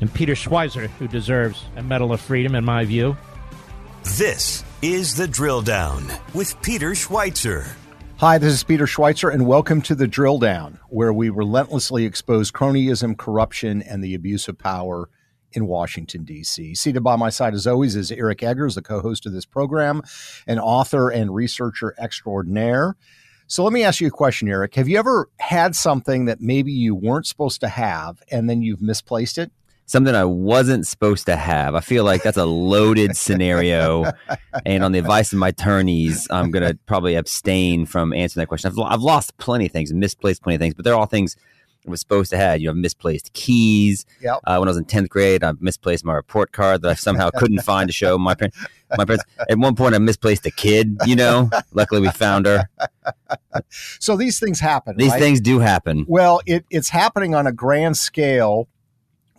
and Peter Schweizer, who deserves a Medal of Freedom, in my view. This is The Drill Down with Peter Schweizer. Hi, this is Peter Schweizer, and welcome to The Drill Down, where we relentlessly expose cronyism, corruption, and the abuse of power in Washington, D.C. Seated by my side, as always, is Eric Eggers, the co host of this program, an author and researcher extraordinaire. So let me ask you a question, Eric. Have you ever had something that maybe you weren't supposed to have and then you've misplaced it? Something I wasn't supposed to have. I feel like that's a loaded scenario. And on the advice of my attorneys, I'm going to probably abstain from answering that question. I've, I've lost plenty of things, misplaced plenty of things, but they're all things I was supposed to have. You know, misplaced keys. Yep. Uh, when I was in 10th grade, I misplaced my report card that I somehow couldn't find to show my parents. My parents. At one point, I misplaced a kid. You know, luckily we found her. So these things happen. These right? things do happen. Well, it, it's happening on a grand scale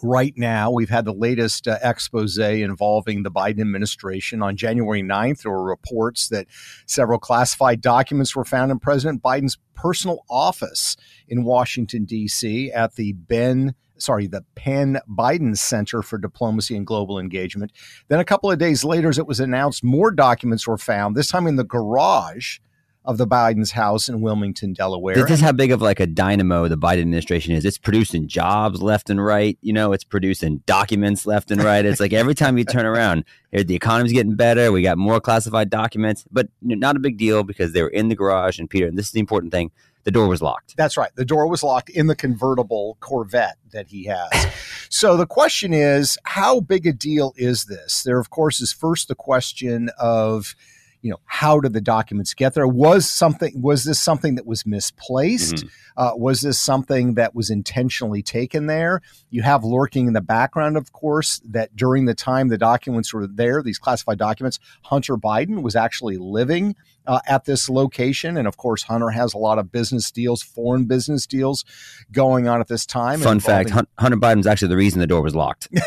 right now. We've had the latest uh, expose involving the Biden administration. On January 9th, there were reports that several classified documents were found in President Biden's personal office in Washington, D.C., at the Ben. Sorry, the Penn Biden Center for Diplomacy and Global Engagement. Then a couple of days later, as it was announced, more documents were found, this time in the garage of the Biden's house in Wilmington, Delaware. This is how big of like a dynamo the Biden administration is. It's producing jobs left and right. You know, it's producing documents left and right. It's like every time you turn around, the economy's getting better. We got more classified documents, but not a big deal because they were in the garage. And Peter, and this is the important thing: the door was locked. That's right. The door was locked in the convertible Corvette that he has. so the question is, how big a deal is this? There, of course, is first the question of you know how did the documents get there? Was something was this something that was misplaced? Mhm. uh, was this something that was intentionally taken there? You have lurking in the background of course that during the time the documents were there these classified documents hunter biden was actually living uh, at this location and of course hunter has a lot of business deals foreign business deals going on at this time Fun fact: involving- Hunter Biden's actually the reason the door was locked.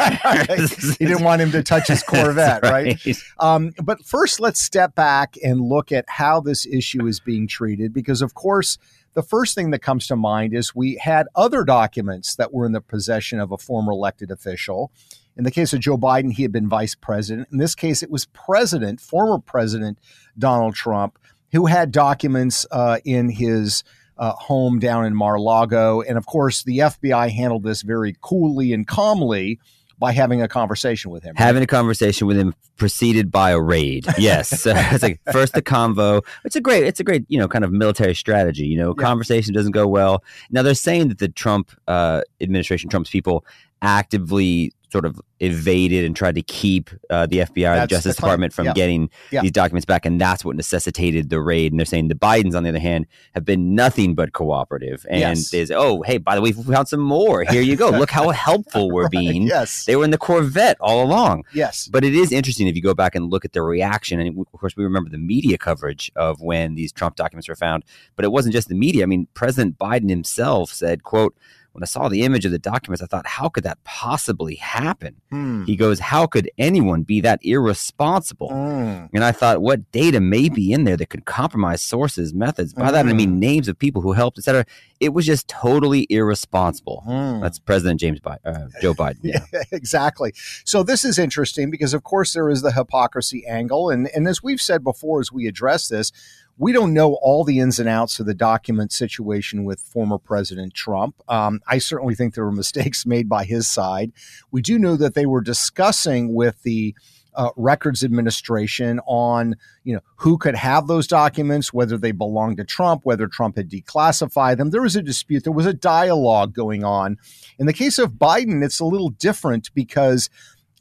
he didn't want him to touch his corvette right Um, but first, let's step back and look at how this issue is being treated, because of course, the first thing that comes to mind is we had other documents that were in the possession of a former elected official. In the case of Joe Biden, he had been vice president. In this case, it was President, former President Donald Trump, who had documents uh, in his uh, home down in Mar-a-Lago. And of course, the FBI handled this very coolly and calmly by having a conversation with him. Having a conversation with him preceded by a raid. Yes, so it's like first the convo. It's a great, it's a great, you know, kind of military strategy. You know, Yeah. conversation doesn't go well. Now they're saying that the Trump uh, administration, Trump's people, actively sort of evaded and tried to keep uh, the FBI, or the Justice the. Department from Yeah. getting Yeah. these documents back, and that's what necessitated the raid. And they're saying the Bidens, on the other hand, have been nothing but cooperative. And Yes. there's, oh, hey, by the way, we found some more. Here you go. Look how helpful we're being. Yes. They were in the Corvette all along. yes. But it is interesting if you go back and look at the reaction. And of course, we remember the media coverage of when these Trump documents were found. But it wasn't just the media. I mean, President Biden himself said, quote, when I saw the image of the documents, I thought, how could that possibly happen? Hmm. He goes, how could anyone be that irresponsible? Mm. And I thought, what data may be in there that could compromise sources, methods? By that I mean names of people who helped, etc. It was just totally irresponsible. Mm. That's President James Biden, uh, Joe Biden. Yeah. exactly. So this is interesting because, of course, there is the hypocrisy angle, and and as we've said before, as we address this, we don't know all the ins and outs of the document situation with former President Trump. Um, I certainly think there were mistakes made by his side. We do know that they were discussing with the uh, records administration on you know who could have those documents whether they belonged to trump whether trump had declassified them there was a dispute there was a dialogue going on in the case of biden it's a little different because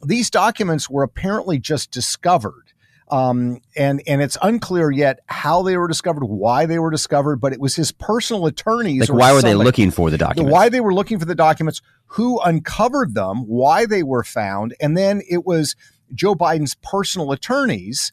these documents were apparently just discovered um, and and it's unclear yet how they were discovered, why they were discovered, but it was his personal attorneys. Like, why were they looking for the the- documents? why they were looking for the documents, who uncovered them, why they were found, and then it was Joe Biden's personal attorneys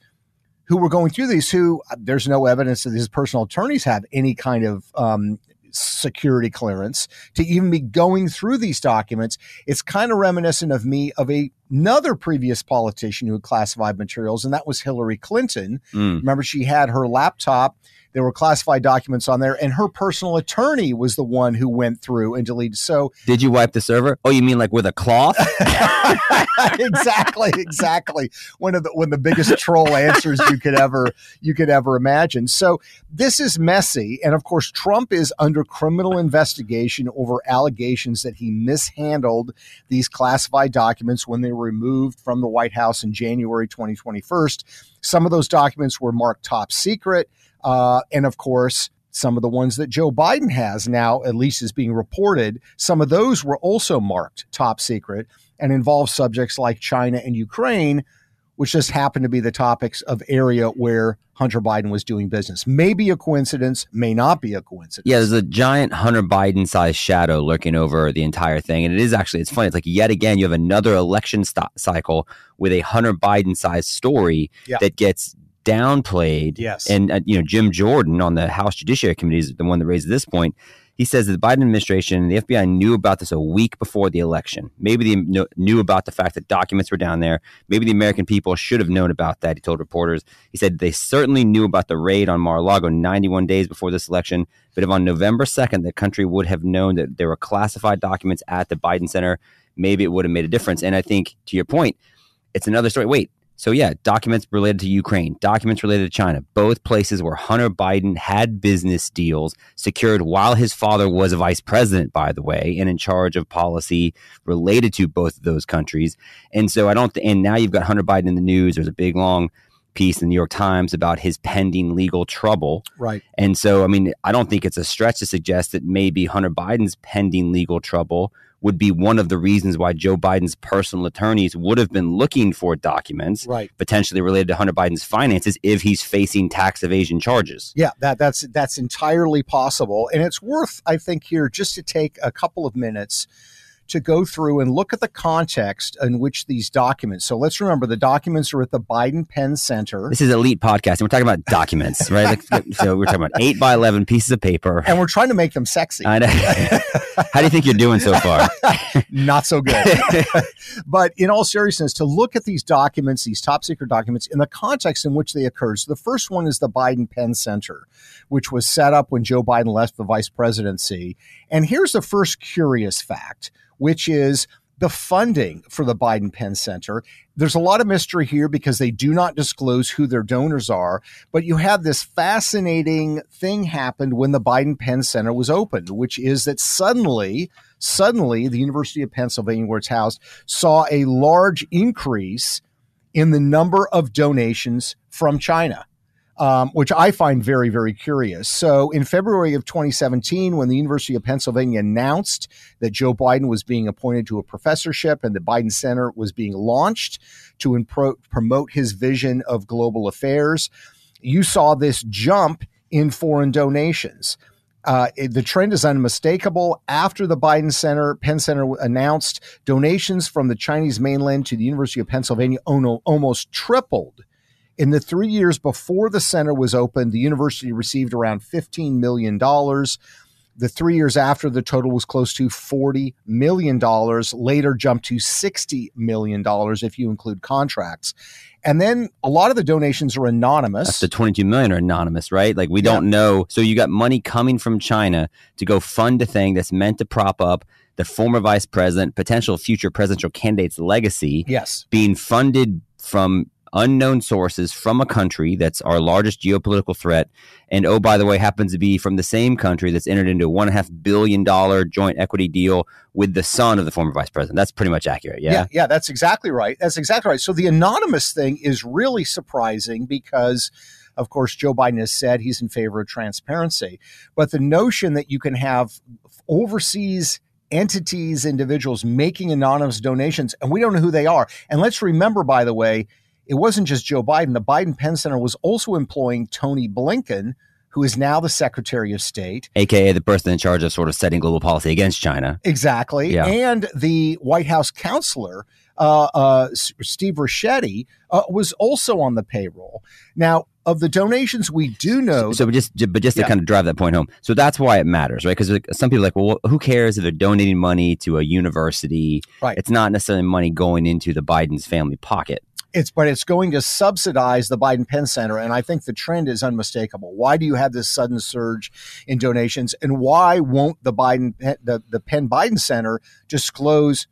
who were going through these, who there's no evidence that his personal attorneys have any kind of um, security clearance to even be going through these documents. It's kind of reminiscent of me of a, another previous politician who had classified materials, and that was Hillary Clinton. Mm. Remember, she had her laptop. There were classified documents on there, and her personal attorney was the one who went through and deleted. So, Did you wipe the server? Oh, you mean like with a cloth? exactly, exactly. One of the one of the biggest troll answers you could ever you could ever imagine. So this is messy, and of course, Trump is under criminal investigation over allegations that he mishandled these classified documents when they were removed from the White House in January 2021. Some of those documents were marked top secret, uh, and of course. Some of the ones that Joe Biden has now, at least is being reported, some of those were also marked top secret and involve subjects like China and Ukraine, which just happened to be the topics of area where Hunter Biden was doing business. Maybe a coincidence, may not be a coincidence. Yeah, there's a giant Hunter Biden sized shadow lurking over the entire thing. And it is actually, it's funny. It's like yet again, you have another election st- cycle with a Hunter Biden sized story Yeah. that gets downplayed. Yes. And, uh, you know, Jim Jordan on the House Judiciary Committee is the one that raised this point. He says that the Biden administration and the FBI knew about this a week before the election. Maybe they knew about the fact that documents were down there. Maybe the American people should have known about that, he told reporters. He said they certainly knew about the raid on Mar a Lago 91 days before this election. But if on November 2nd, the country would have known that there were classified documents at the Biden Center, maybe it would have made a difference. And I think, to your point, it's another story. Wait, so yeah, documents related to Ukraine, documents related to China, both places where Hunter Biden had business deals secured while his father was a vice president, by the way, and in charge of policy related to both of those countries. And so I don't, th- and now you've got Hunter Biden in the news. There's a big long piece in the New York Times about his pending legal trouble. right. And so, I mean, I don't think it's a stretch to suggest that maybe Hunter Biden's pending legal trouble would be one of the reasons why Joe Biden's personal attorneys would have been looking for documents Right. potentially related to Hunter Biden's finances if he's facing tax evasion charges. Yeah, that that's that's entirely possible, and it's worth, I think, here just to take a couple of minutes to go through and look at the context in which these documents. So let's remember the documents are at the Biden Penn Center, This is elite podcast, and we're talking about documents, right? Like, so we're talking about eight by eleven pieces of paper. and we're trying to make them sexy. I know. How do you think you're doing so far? Not so good. but in all seriousness, to look at these documents, these top secret documents, in the context in which they occurred. So the first one is the Biden Penn Center, which was set up when Joe Biden left the vice presidency. And here's the first curious fact, which is the funding for the Biden Penn Center. There's a lot of mystery here because they do not disclose who their donors are, but you have this fascinating thing happened when the Biden Penn Center was opened, which is that suddenly, suddenly the University of Pennsylvania, where it's housed, saw a large increase in the number of donations from China um, which I find very, very curious. So, in February of 2017, when the University of Pennsylvania announced that Joe Biden was being appointed to a professorship and the Biden Center was being launched to impro- promote his vision of global affairs, you saw this jump in foreign donations. Uh, the trend is unmistakable. After the Biden Center, Penn Center announced donations from the Chinese mainland to the University of Pennsylvania almost tripled. In the three years before the center was opened, the university received around $15 million. The three years after, the total was close to $40 million, later jumped to $60 million if you include contracts. And then a lot of the donations are anonymous. That's the 22 million are anonymous, right? Like we don't know. So you got money coming from China to go fund a thing that's meant to prop up the former vice president, potential future presidential candidate's legacy, yes. being funded from unknown sources from a country that's our largest geopolitical threat. And oh, by the way, happens to be from the same country that's entered into a one and a half billion dollar joint equity deal with the son of the former vice president. That's pretty much accurate. Yeah. yeah, yeah, that's exactly right. That's exactly right. So the anonymous thing is really surprising because, of course, Joe Biden has said he's in favor of transparency. But the notion that you can have overseas entities, individuals making anonymous donations, and we don't know who they are. And let's remember, by the way, it wasn't just Joe Biden. The Biden Penn Center was also employing Tony Blinken, who is now the Secretary of State. AKA the person in charge of sort of setting global policy against China. Exactly. Yeah. And the White House counselor, uh, uh, Steve Ricchetti, uh, was also on the payroll. Now, of the donations we do know, So, but just but just to Yeah. kind of drive that point home. So that's why it matters, right? Because some people are like, well, who cares if they're donating money to a university? Right. It's not necessarily money going into the Biden's family pocket. It's but it's going to subsidize the Biden Penn Center, and I think the trend is unmistakable. Why do you have this sudden surge in donations, and why won't the Biden the the Penn Biden Center disclose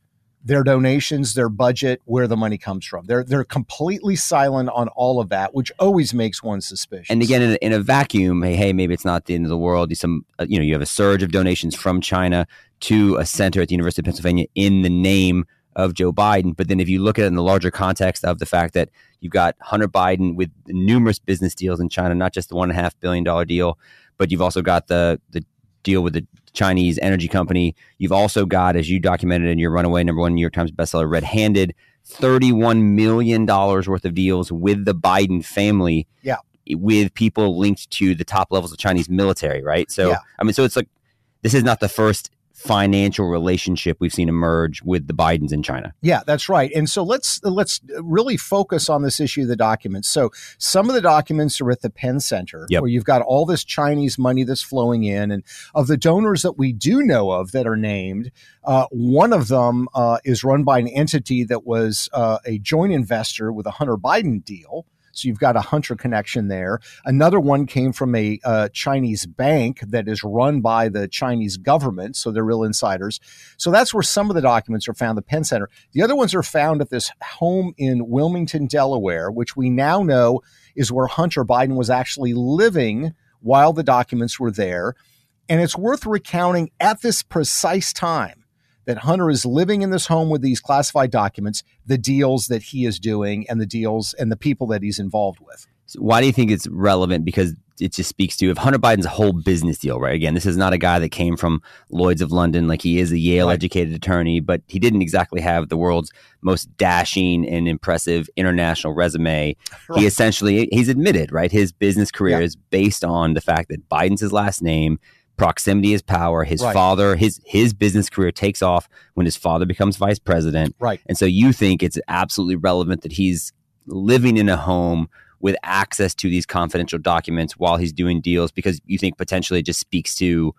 their donations, their budget, where the money comes from? They're they're completely silent on all of that, which always makes one suspicious. And again, in a, in a vacuum, hey, hey, maybe it's not the end of the world. You some, uh, you know, you have a surge of donations from China to a center at the University of Pennsylvania in the name of Joe Biden. But then, if you look at it in the larger context of the fact that you've got Hunter Biden with numerous business deals in China, not just the one and a half billion dollar deal, but you've also got the the deal with the Chinese energy company. You've also got, as you documented in your runaway number one New York Times bestseller, Red Handed, $31 million worth of deals with the Biden family. Yeah. With people linked to the top levels of Chinese military, right? So, Yeah. I mean, so it's like, this is not the first financial relationship we've seen emerge with the Bidens in China. Yeah, that's right. And so let's let's really focus on this issue of the documents. So some of the documents are at the Penn Center, Yep. where you've got all this Chinese money that's flowing in, and of the donors that we do know of that are named, uh, one of them uh, is run by an entity that was uh, a joint investor with a Hunter Biden deal. So you've got a Hunter connection there. Another one came from a uh, Chinese bank that is run by the Chinese government, so they're real insiders. So that's where some of the documents are found. The Penn Center. The other ones are found at this home in Wilmington, Delaware, which we now know is where Hunter Biden was actually living while the documents were there. And it's worth recounting at this precise time that Hunter is living in this home with these classified documents, the deals that he is doing and the deals and the people that he's involved with. So why do you think it's relevant? Because it just speaks to if Hunter Biden's a whole business deal, right? Again, this is not a guy that came from Lloyd's of London, like he is a Yale Right. educated attorney, but he didn't exactly have the world's most dashing and impressive international resume. Right. He essentially he's admitted, right? His business career Yeah. is based on the fact that Biden's his last name. Proximity is power. His Right. father, his his business career takes off when his father becomes vice president. Right. And so you think it's absolutely relevant that he's living in a home with access to these confidential documents while he's doing deals because you think potentially it just speaks to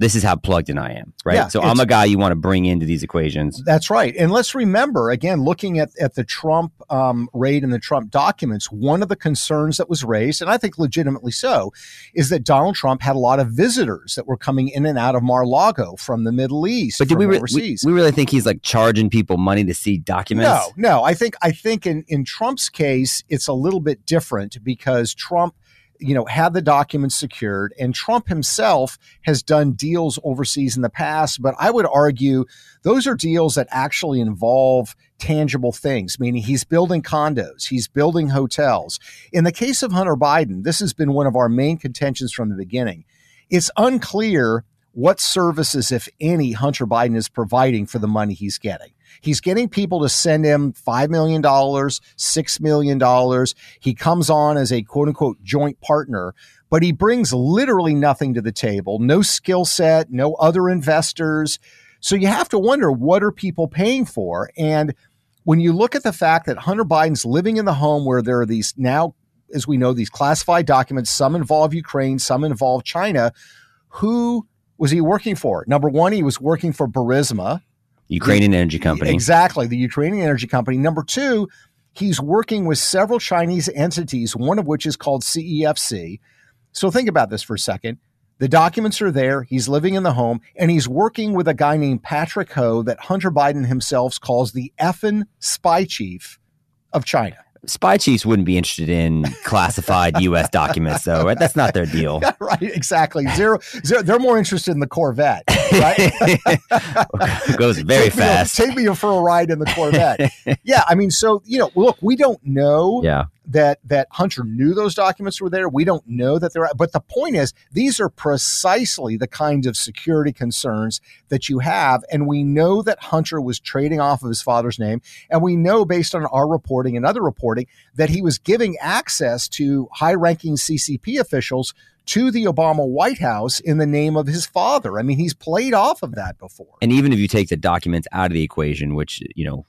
this is how plugged in I am, right? Yeah, so I'm a guy you want to bring into these equations. That's right. And let's remember, again, looking at, at the Trump um, raid and the Trump documents, one of the concerns that was raised, and I think legitimately so, is that Donald Trump had a lot of visitors that were coming in and out of Mar-Lago from the Middle East, But do we, re- we overseas. we really think he's like charging people money to see documents? No, no. I think I think in in Trump's case, it's a little bit different because Trump, you know, had the documents secured, and Trump himself has done deals overseas in the past. But I would argue those are deals that actually involve tangible things, meaning he's building condos, he's building hotels. In the case of Hunter Biden, this has been one of our main contentions from the beginning. It's unclear what services, if any, Hunter Biden is providing for the money he's getting. He's getting people to send him $5 million, $6 million. He comes on as a quote unquote joint partner, but he brings literally nothing to the table no skill set, no other investors. So you have to wonder what are people paying for? And when you look at the fact that Hunter Biden's living in the home where there are these now, as we know, these classified documents, some involve Ukraine, some involve China, who was he working for? Number one, he was working for Burisma, Ukrainian energy company. Exactly, the Ukrainian energy company. Number two, he's working with several Chinese entities, one of which is called CEFC. So think about this for a second. The documents are there. He's living in the home, and he's working with a guy named Patrick Ho that Hunter Biden himself calls the effing spy chief of China. Spy chiefs wouldn't be interested in classified U.S. documents, though, right? That's not their deal. right, exactly. Zero, zero. They're more interested in the Corvette, right? Goes very take Me, fast. take me for a ride in the Corvette. yeah, I mean, so you know, look, we don't know Yeah. That that Hunter knew those documents were there. We don't know that they're. But the point is, these are precisely the kinds of security concerns that you have, and we know that Hunter was trading off of his father's name, and we know based on our reporting and other reporting that he was giving access to high-ranking CCP officials to the Obama White House in the name of his father. I mean, he's played off of that before. And even if you take the documents out of the equation, which you know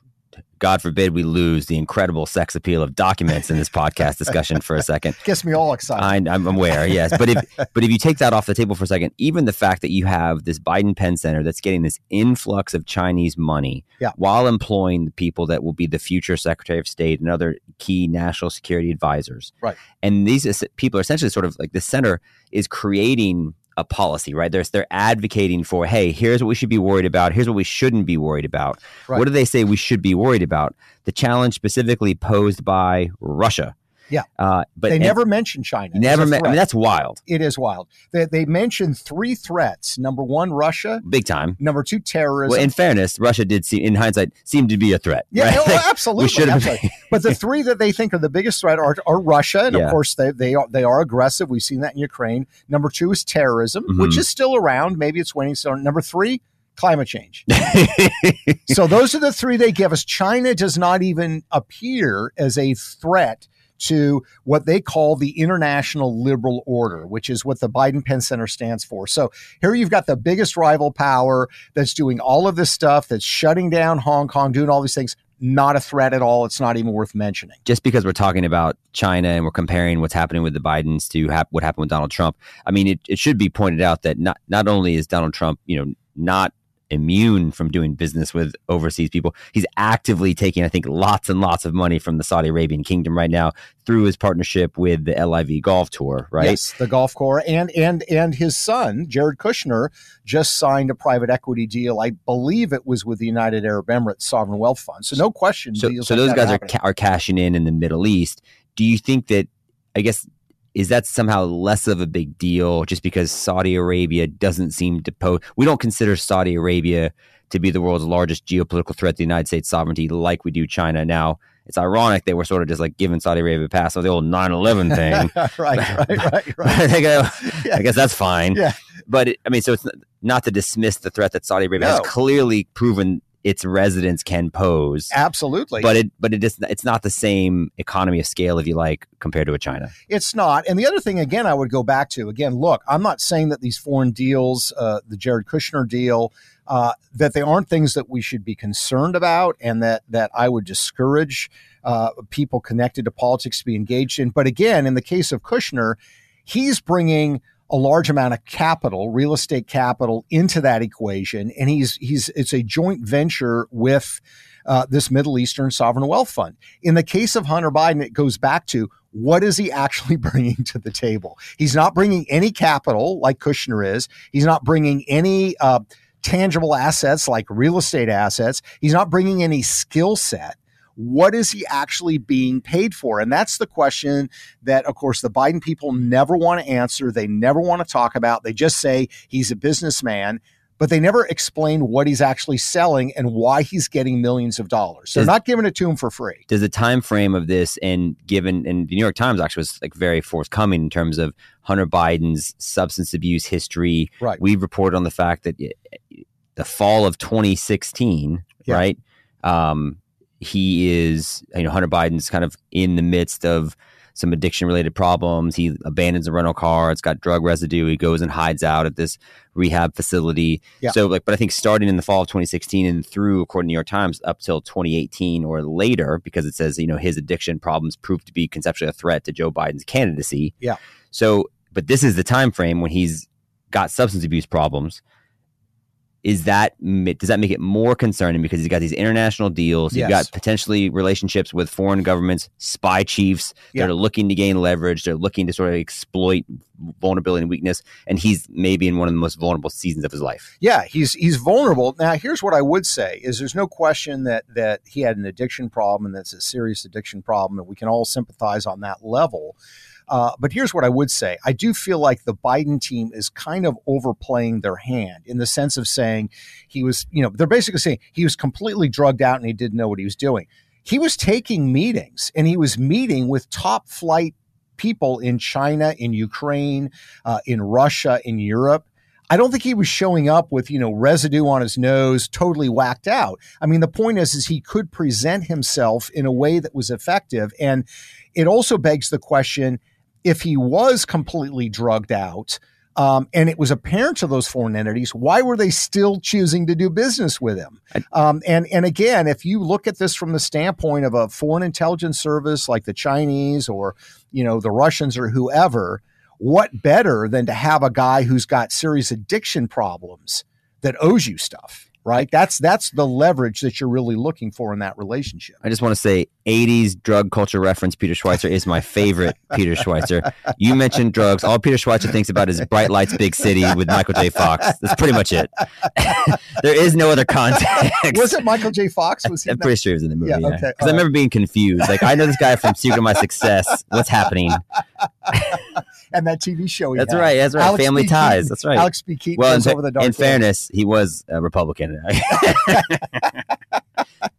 God forbid we lose the incredible sex appeal of documents in this podcast discussion for a second. Gets me all excited. I, am aware, yes, but if but if you take that off the table for a second, even the fact that you have this Biden Penn Center that's getting this influx of Chinese money, yeah. while employing the people that will be the future Secretary of State and other key national security advisors, right? And these people are essentially sort of like the center is creating a policy, right? They're, they're advocating for, hey, here's what we should be worried about. Here's what we shouldn't be worried about. Right. What do they say we should be worried about? The challenge specifically posed by Russia. Yeah, uh, but they never mention China. Never. Me- I mean, that's wild. It is wild. They, they mentioned three threats. Number one, Russia, big time. Number two, terrorism. Well, in fairness, Russia did seem, in hindsight, seem to be a threat. Yeah, right? oh, absolutely. we should have. but the three that they think are the biggest threat are, are Russia, and yeah. of course they they are, they are aggressive. We've seen that in Ukraine. Number two is terrorism, mm-hmm. which is still around. Maybe it's waning. So number three, climate change. so those are the three they give us. China does not even appear as a threat to what they call the international liberal order, which is what the Biden Penn Center stands for. So here you've got the biggest rival power that's doing all of this stuff, that's shutting down Hong Kong, doing all these things. Not a threat at all. It's not even worth mentioning. Just because we're talking about China and we're comparing what's happening with the Bidens to hap- what happened with Donald Trump, I mean, it, it should be pointed out that not not only is Donald Trump, you know, not immune from doing business with overseas people. He's actively taking, I think, lots and lots of money from the Saudi Arabian kingdom right now through his partnership with the LIV Golf Tour, right? Yes, the Golf Corps, and and and his son Jared Kushner just signed a private equity deal. I believe it was with the United Arab Emirates Sovereign Wealth Fund. So no question. So, so like those guys are ca- are cashing in in the Middle East. Do you think that? I guess is that somehow less of a big deal just because Saudi Arabia doesn't seem to pose? We don't consider Saudi Arabia to be the world's largest geopolitical threat to the United States sovereignty like we do China. Now, it's ironic they were sort of just like giving Saudi Arabia a pass on the old 9 11 thing. right, right, right, right. go, yeah. I guess that's fine. Yeah. But it, I mean, so it's not to dismiss the threat that Saudi Arabia no. has clearly proven its residents can pose. Absolutely. But it but it is it's not the same economy of scale if you like compared to a China. It's not. And the other thing again I would go back to again look, I'm not saying that these foreign deals, uh, the Jared Kushner deal, uh, that they aren't things that we should be concerned about and that that I would discourage uh, people connected to politics to be engaged in. But again, in the case of Kushner, he's bringing a large amount of capital, real estate capital, into that equation, and he's he's it's a joint venture with uh, this Middle Eastern sovereign wealth fund. In the case of Hunter Biden, it goes back to what is he actually bringing to the table? He's not bringing any capital like Kushner is. He's not bringing any. Uh, tangible assets like real estate assets. He's not bringing any skill set what is he actually being paid for? And that's the question that, of course, the Biden people never want to answer. They never want to talk about. They just say he's a businessman but they never explain what he's actually selling and why he's getting millions of dollars. So they're not giving it to him for free. Does the time frame of this and given and the New York Times actually was like very forthcoming in terms of Hunter Biden's substance abuse history. Right. We reported on the fact that the fall of 2016, yeah. right? Um, he is, you know, Hunter Biden's kind of in the midst of some addiction related problems. He abandons a rental car. It's got drug residue. He goes and hides out at this rehab facility. Yeah. So, like, but I think starting in the fall of 2016 and through, according to New York Times, up till 2018 or later, because it says, you know, his addiction problems proved to be conceptually a threat to Joe Biden's candidacy. Yeah. So, but this is the time frame when he's got substance abuse problems is that does that make it more concerning because he's got these international deals yes. you've got potentially relationships with foreign governments spy chiefs that are looking to gain leverage they're looking to sort of exploit vulnerability and weakness and he's maybe in one of the most vulnerable seasons of his life. Yeah he's he's vulnerable. Now here's what i would say is there's no question that that he had an addiction problem and that's a serious addiction problem and we can all sympathize on that level uh, but here's what I would say I do feel like the Biden team is kind of overplaying their hand in the sense of saying he was, you know, they're basically saying he was completely drugged out and he didn't know what he was doing. he was taking meetings and he was meeting with top flight people in China, in Ukraine, uh, in Russia, in Europe. I don't think he was showing up with, you know, residue on his nose, totally whacked out. I mean, the point is, is he could present himself in a way that was effective. And it also begs the question, if he was completely drugged out, um, and it was apparent to those foreign entities, why were they still choosing to do business with him? Um, and and again, if you look at this from the standpoint of a foreign intelligence service like the Chinese or you know the Russians or whoever, what better than to have a guy who's got serious addiction problems that owes you stuff? right? That's that's the leverage that you're really looking for in that relationship. I just want to say 80s drug culture reference Peter Schweizer is my favorite Peter Schweizer. You mentioned drugs. All Peter Schweizer thinks about is Bright Lights Big City with Michael J. Fox. That's pretty much it. there is no other context. Was it Michael J. Fox? Was he I'm pretty sure he was in the movie. Yeah, Because okay. I remember being confused. Like, I know this guy from Secret of My Success. What's happening? and that TV show. He That's had. right. That's right. Alex Family B. Ties. Keaton. That's right. Alex B. Keaton well, in, over the dark. in fairness, he was a Republican.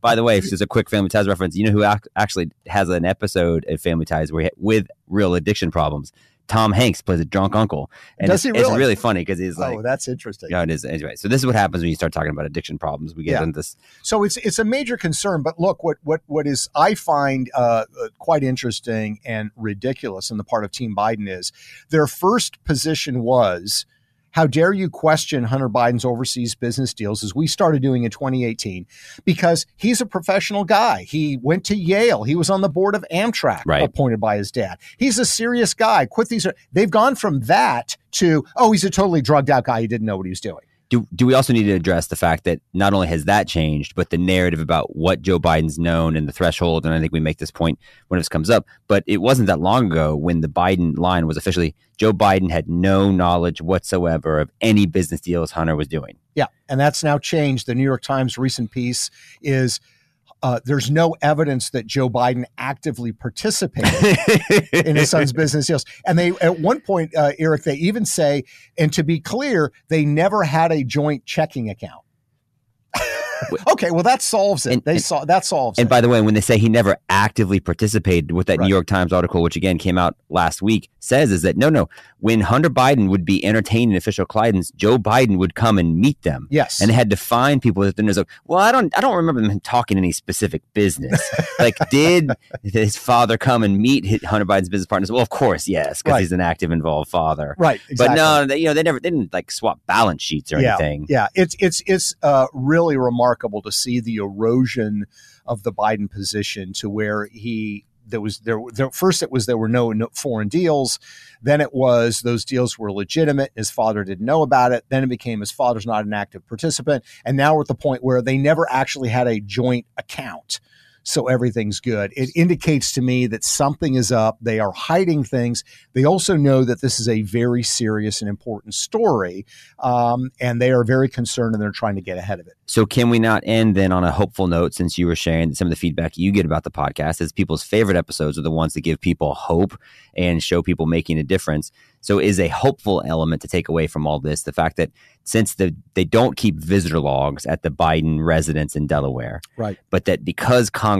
By the way, just a quick Family Ties reference. You know who ac- actually has an episode of Family Ties where he, with real addiction problems? Tom Hanks plays a drunk uncle, and Does it's, he it's really? really funny because he's like, oh, that's interesting. yeah, it is. Anyway, so this is what happens when you start talking about addiction problems. We get Yeah. into this. So it's it's a major concern. But look, what what what is I find uh, uh, quite interesting and ridiculous in the part of Team Biden is their first position was. How dare you question Hunter Biden's overseas business deals as we started doing in 2018? Because he's a professional guy. He went to Yale. He was on the board of Amtrak, Right. appointed by his dad. He's a serious guy. Quit these. They've gone from that to, oh, he's a totally drugged out guy. He didn't know what he was doing. Do, do we also need to address the fact that not only has that changed, but the narrative about what Joe Biden's known and the threshold, and I think we make this point when this comes up, but it wasn't that long ago when the Biden line was officially Joe Biden had no knowledge whatsoever of any business deals Hunter was doing. Yeah, and that's now changed. The New York Times recent piece is uh, there's no evidence that Joe Biden actively participated in his son's business deals. And they, at one point, uh, Eric, they even say, and to be clear, they never had a joint checking account. okay, well that solves it. And- they and- saw that solves And it. by the way, when they say he never actively participated, what that Right. New York Times article, which again came out last week, says is that no, no, when Hunter Biden would be entertaining official clients, Joe Biden would come and meet them. yes, and they had to find people that then there's like, well, I don't, I don't remember them talking any specific business. like, did his father come and meet Hunter Biden's business partners? Well, of course, yes, because Right. he's an active, involved father. right. Exactly. But no, they, you know, they never, they didn't like swap balance sheets or Yeah. anything. Yeah, it's it's it's uh, really remarkable to see the erosion of the Biden position to where he there was there, there first it was there were no, no foreign deals, then it was those deals were legitimate. His father didn't know about it. Then it became his father's not an active participant, and now we're at the point where they never actually had a joint account. So everything's good. It indicates to me that something is up. They are hiding things. They also know that this is a very serious and important story um, and they are very concerned and they're trying to get ahead of it. So can we not end then on a hopeful note since you were sharing some of the feedback you get about the podcast is people's favorite episodes are the ones that give people hope and show people making a difference. So is a hopeful element to take away from all this the fact that since the, they don't keep visitor logs at the Biden residence in Delaware, Right. but that because Congress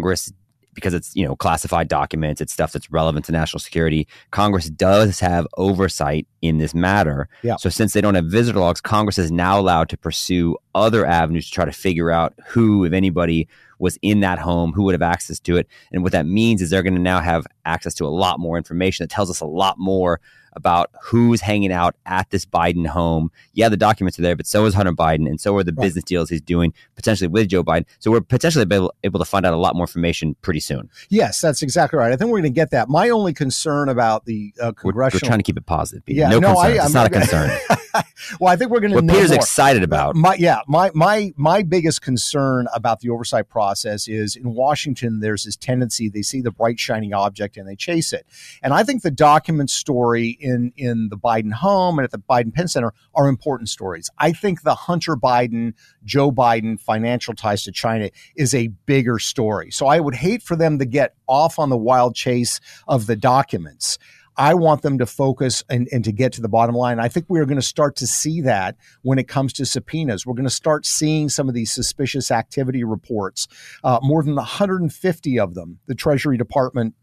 because it's you know classified documents it's stuff that's relevant to national security congress does have oversight in this matter Yeah. so since they don't have visitor logs congress is now allowed to pursue other avenues to try to figure out who if anybody was in that home who would have access to it and what that means is they're going to now have access to a lot more information that tells us a lot more about who's hanging out at this Biden home. Yeah, the documents are there, but so is Hunter Biden, and so are the Right. business deals he's doing potentially with Joe Biden. So we're potentially able, able to find out a lot more information pretty soon. Yes, that's exactly right. I think we're going to get that. My only concern about the uh, We're, we're trying to keep it positive. Yeah, no, no, I- it's not a concern. well, I think we're going to what know Peter's more. excited about. My yeah, my my my biggest concern about the oversight process is in Washington. There's this tendency they see the bright shining object and they chase it, and I think the document story in in the Biden home and at the Biden Penn Center are important stories. I think the Hunter Biden, Joe Biden financial ties to China is a bigger story. So I would hate for them to get off on the wild chase of the documents. I want them to focus and, and to get to the bottom line. I think we're going to start to see that when it comes to subpoenas. We're going to start seeing some of these suspicious activity reports, uh, more than 150 of them. The Treasury Department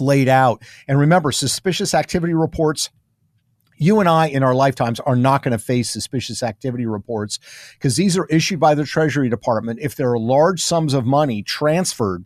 laid out. And remember, suspicious activity reports you and I in our lifetimes are not going to face suspicious activity reports because these are issued by the Treasury Department. If there are large sums of money transferred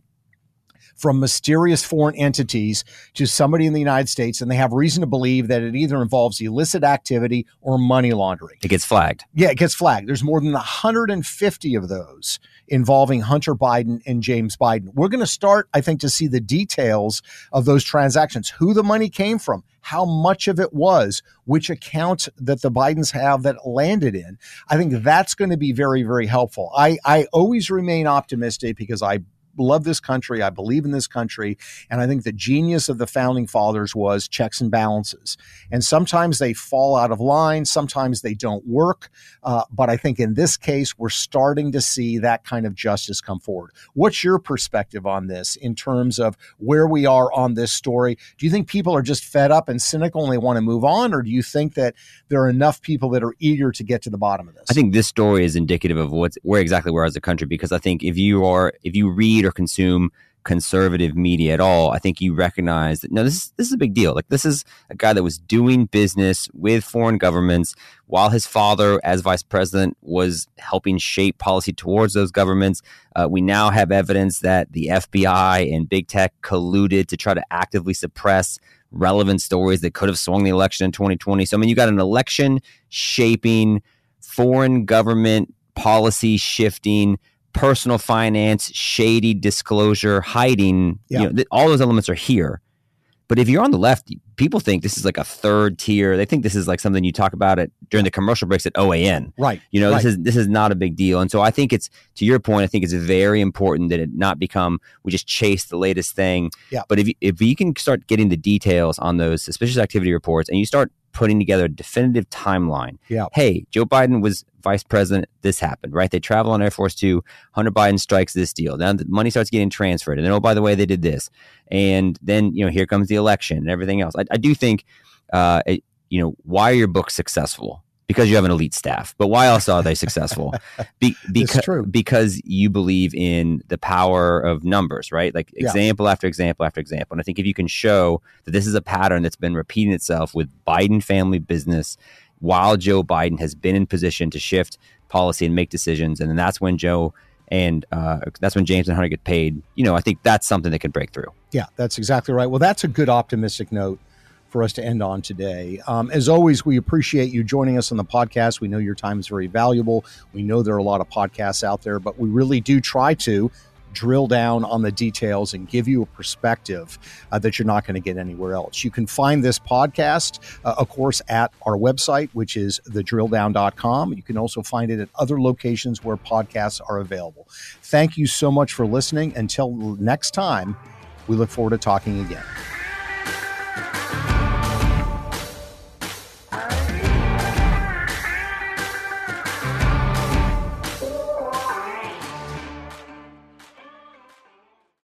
from mysterious foreign entities to somebody in the United States, and they have reason to believe that it either involves illicit activity or money laundering. It gets flagged. Yeah, it gets flagged. There's more than 150 of those involving Hunter Biden and James Biden. We're going to start, I think, to see the details of those transactions, who the money came from, how much of it was, which account that the Bidens have that landed in. I think that's going to be very, very helpful. I, I always remain optimistic because I love this country. I believe in this country. And I think the genius of the founding fathers was checks and balances. And sometimes they fall out of line, sometimes they don't work. Uh, but I think in this case, we're starting to see that kind of justice come forward. What's your perspective on this in terms of where we are on this story? Do you think people are just fed up and cynical and they want to move on? Or do you think that there are enough people that are eager to get to the bottom of this? I think this story is indicative of what's where exactly we're as a country because I think if you are if you read or consume conservative media at all, I think you recognize that no, this is this is a big deal. Like this is a guy that was doing business with foreign governments while his father, as vice president, was helping shape policy towards those governments. Uh, we now have evidence that the FBI and big tech colluded to try to actively suppress relevant stories that could have swung the election in 2020. So I mean, you got an election shaping, foreign government policy shifting personal finance, shady disclosure, hiding. Yeah. You know, th- all those elements are here. But if you're on the left, people think this is like a third tier. They think this is like something you talk about it during the commercial breaks at OAN. Right. You know, right. this is this is not a big deal. And so I think it's to your point, I think it's very important that it not become we just chase the latest thing. Yeah. But if you, if you can start getting the details on those suspicious activity reports and you start putting together a definitive timeline. Yeah. Hey, Joe Biden was vice president. This happened, right? They travel on Air Force Two. Hunter Biden strikes this deal. Then the money starts getting transferred. And then, oh, by the way, they did this. And then, you know, here comes the election and everything else. I, I do think, uh, it, you know, why are your books successful? Because you have an elite staff. But why else are they successful? Be, because, true. because you believe in the power of numbers, right? Like Yeah. example after example after example. And I think if you can show that this is a pattern that's been repeating itself with Biden family business while Joe Biden has been in position to shift policy and make decisions, and then that's when Joe and uh, that's when James and Hunter get paid. You know, I think that's something that can break through. Yeah, that's exactly right. Well, that's a good optimistic note for us to end on today. Um, as always, we appreciate you joining us on the podcast. We know your time is very valuable. We know there are a lot of podcasts out there, but we really do try to drill down on the details and give you a perspective uh, that you're not going to get anywhere else. You can find this podcast, uh, of course, at our website, which is thedrilldown.com. You can also find it at other locations where podcasts are available. Thank you so much for listening. Until next time, we look forward to talking again.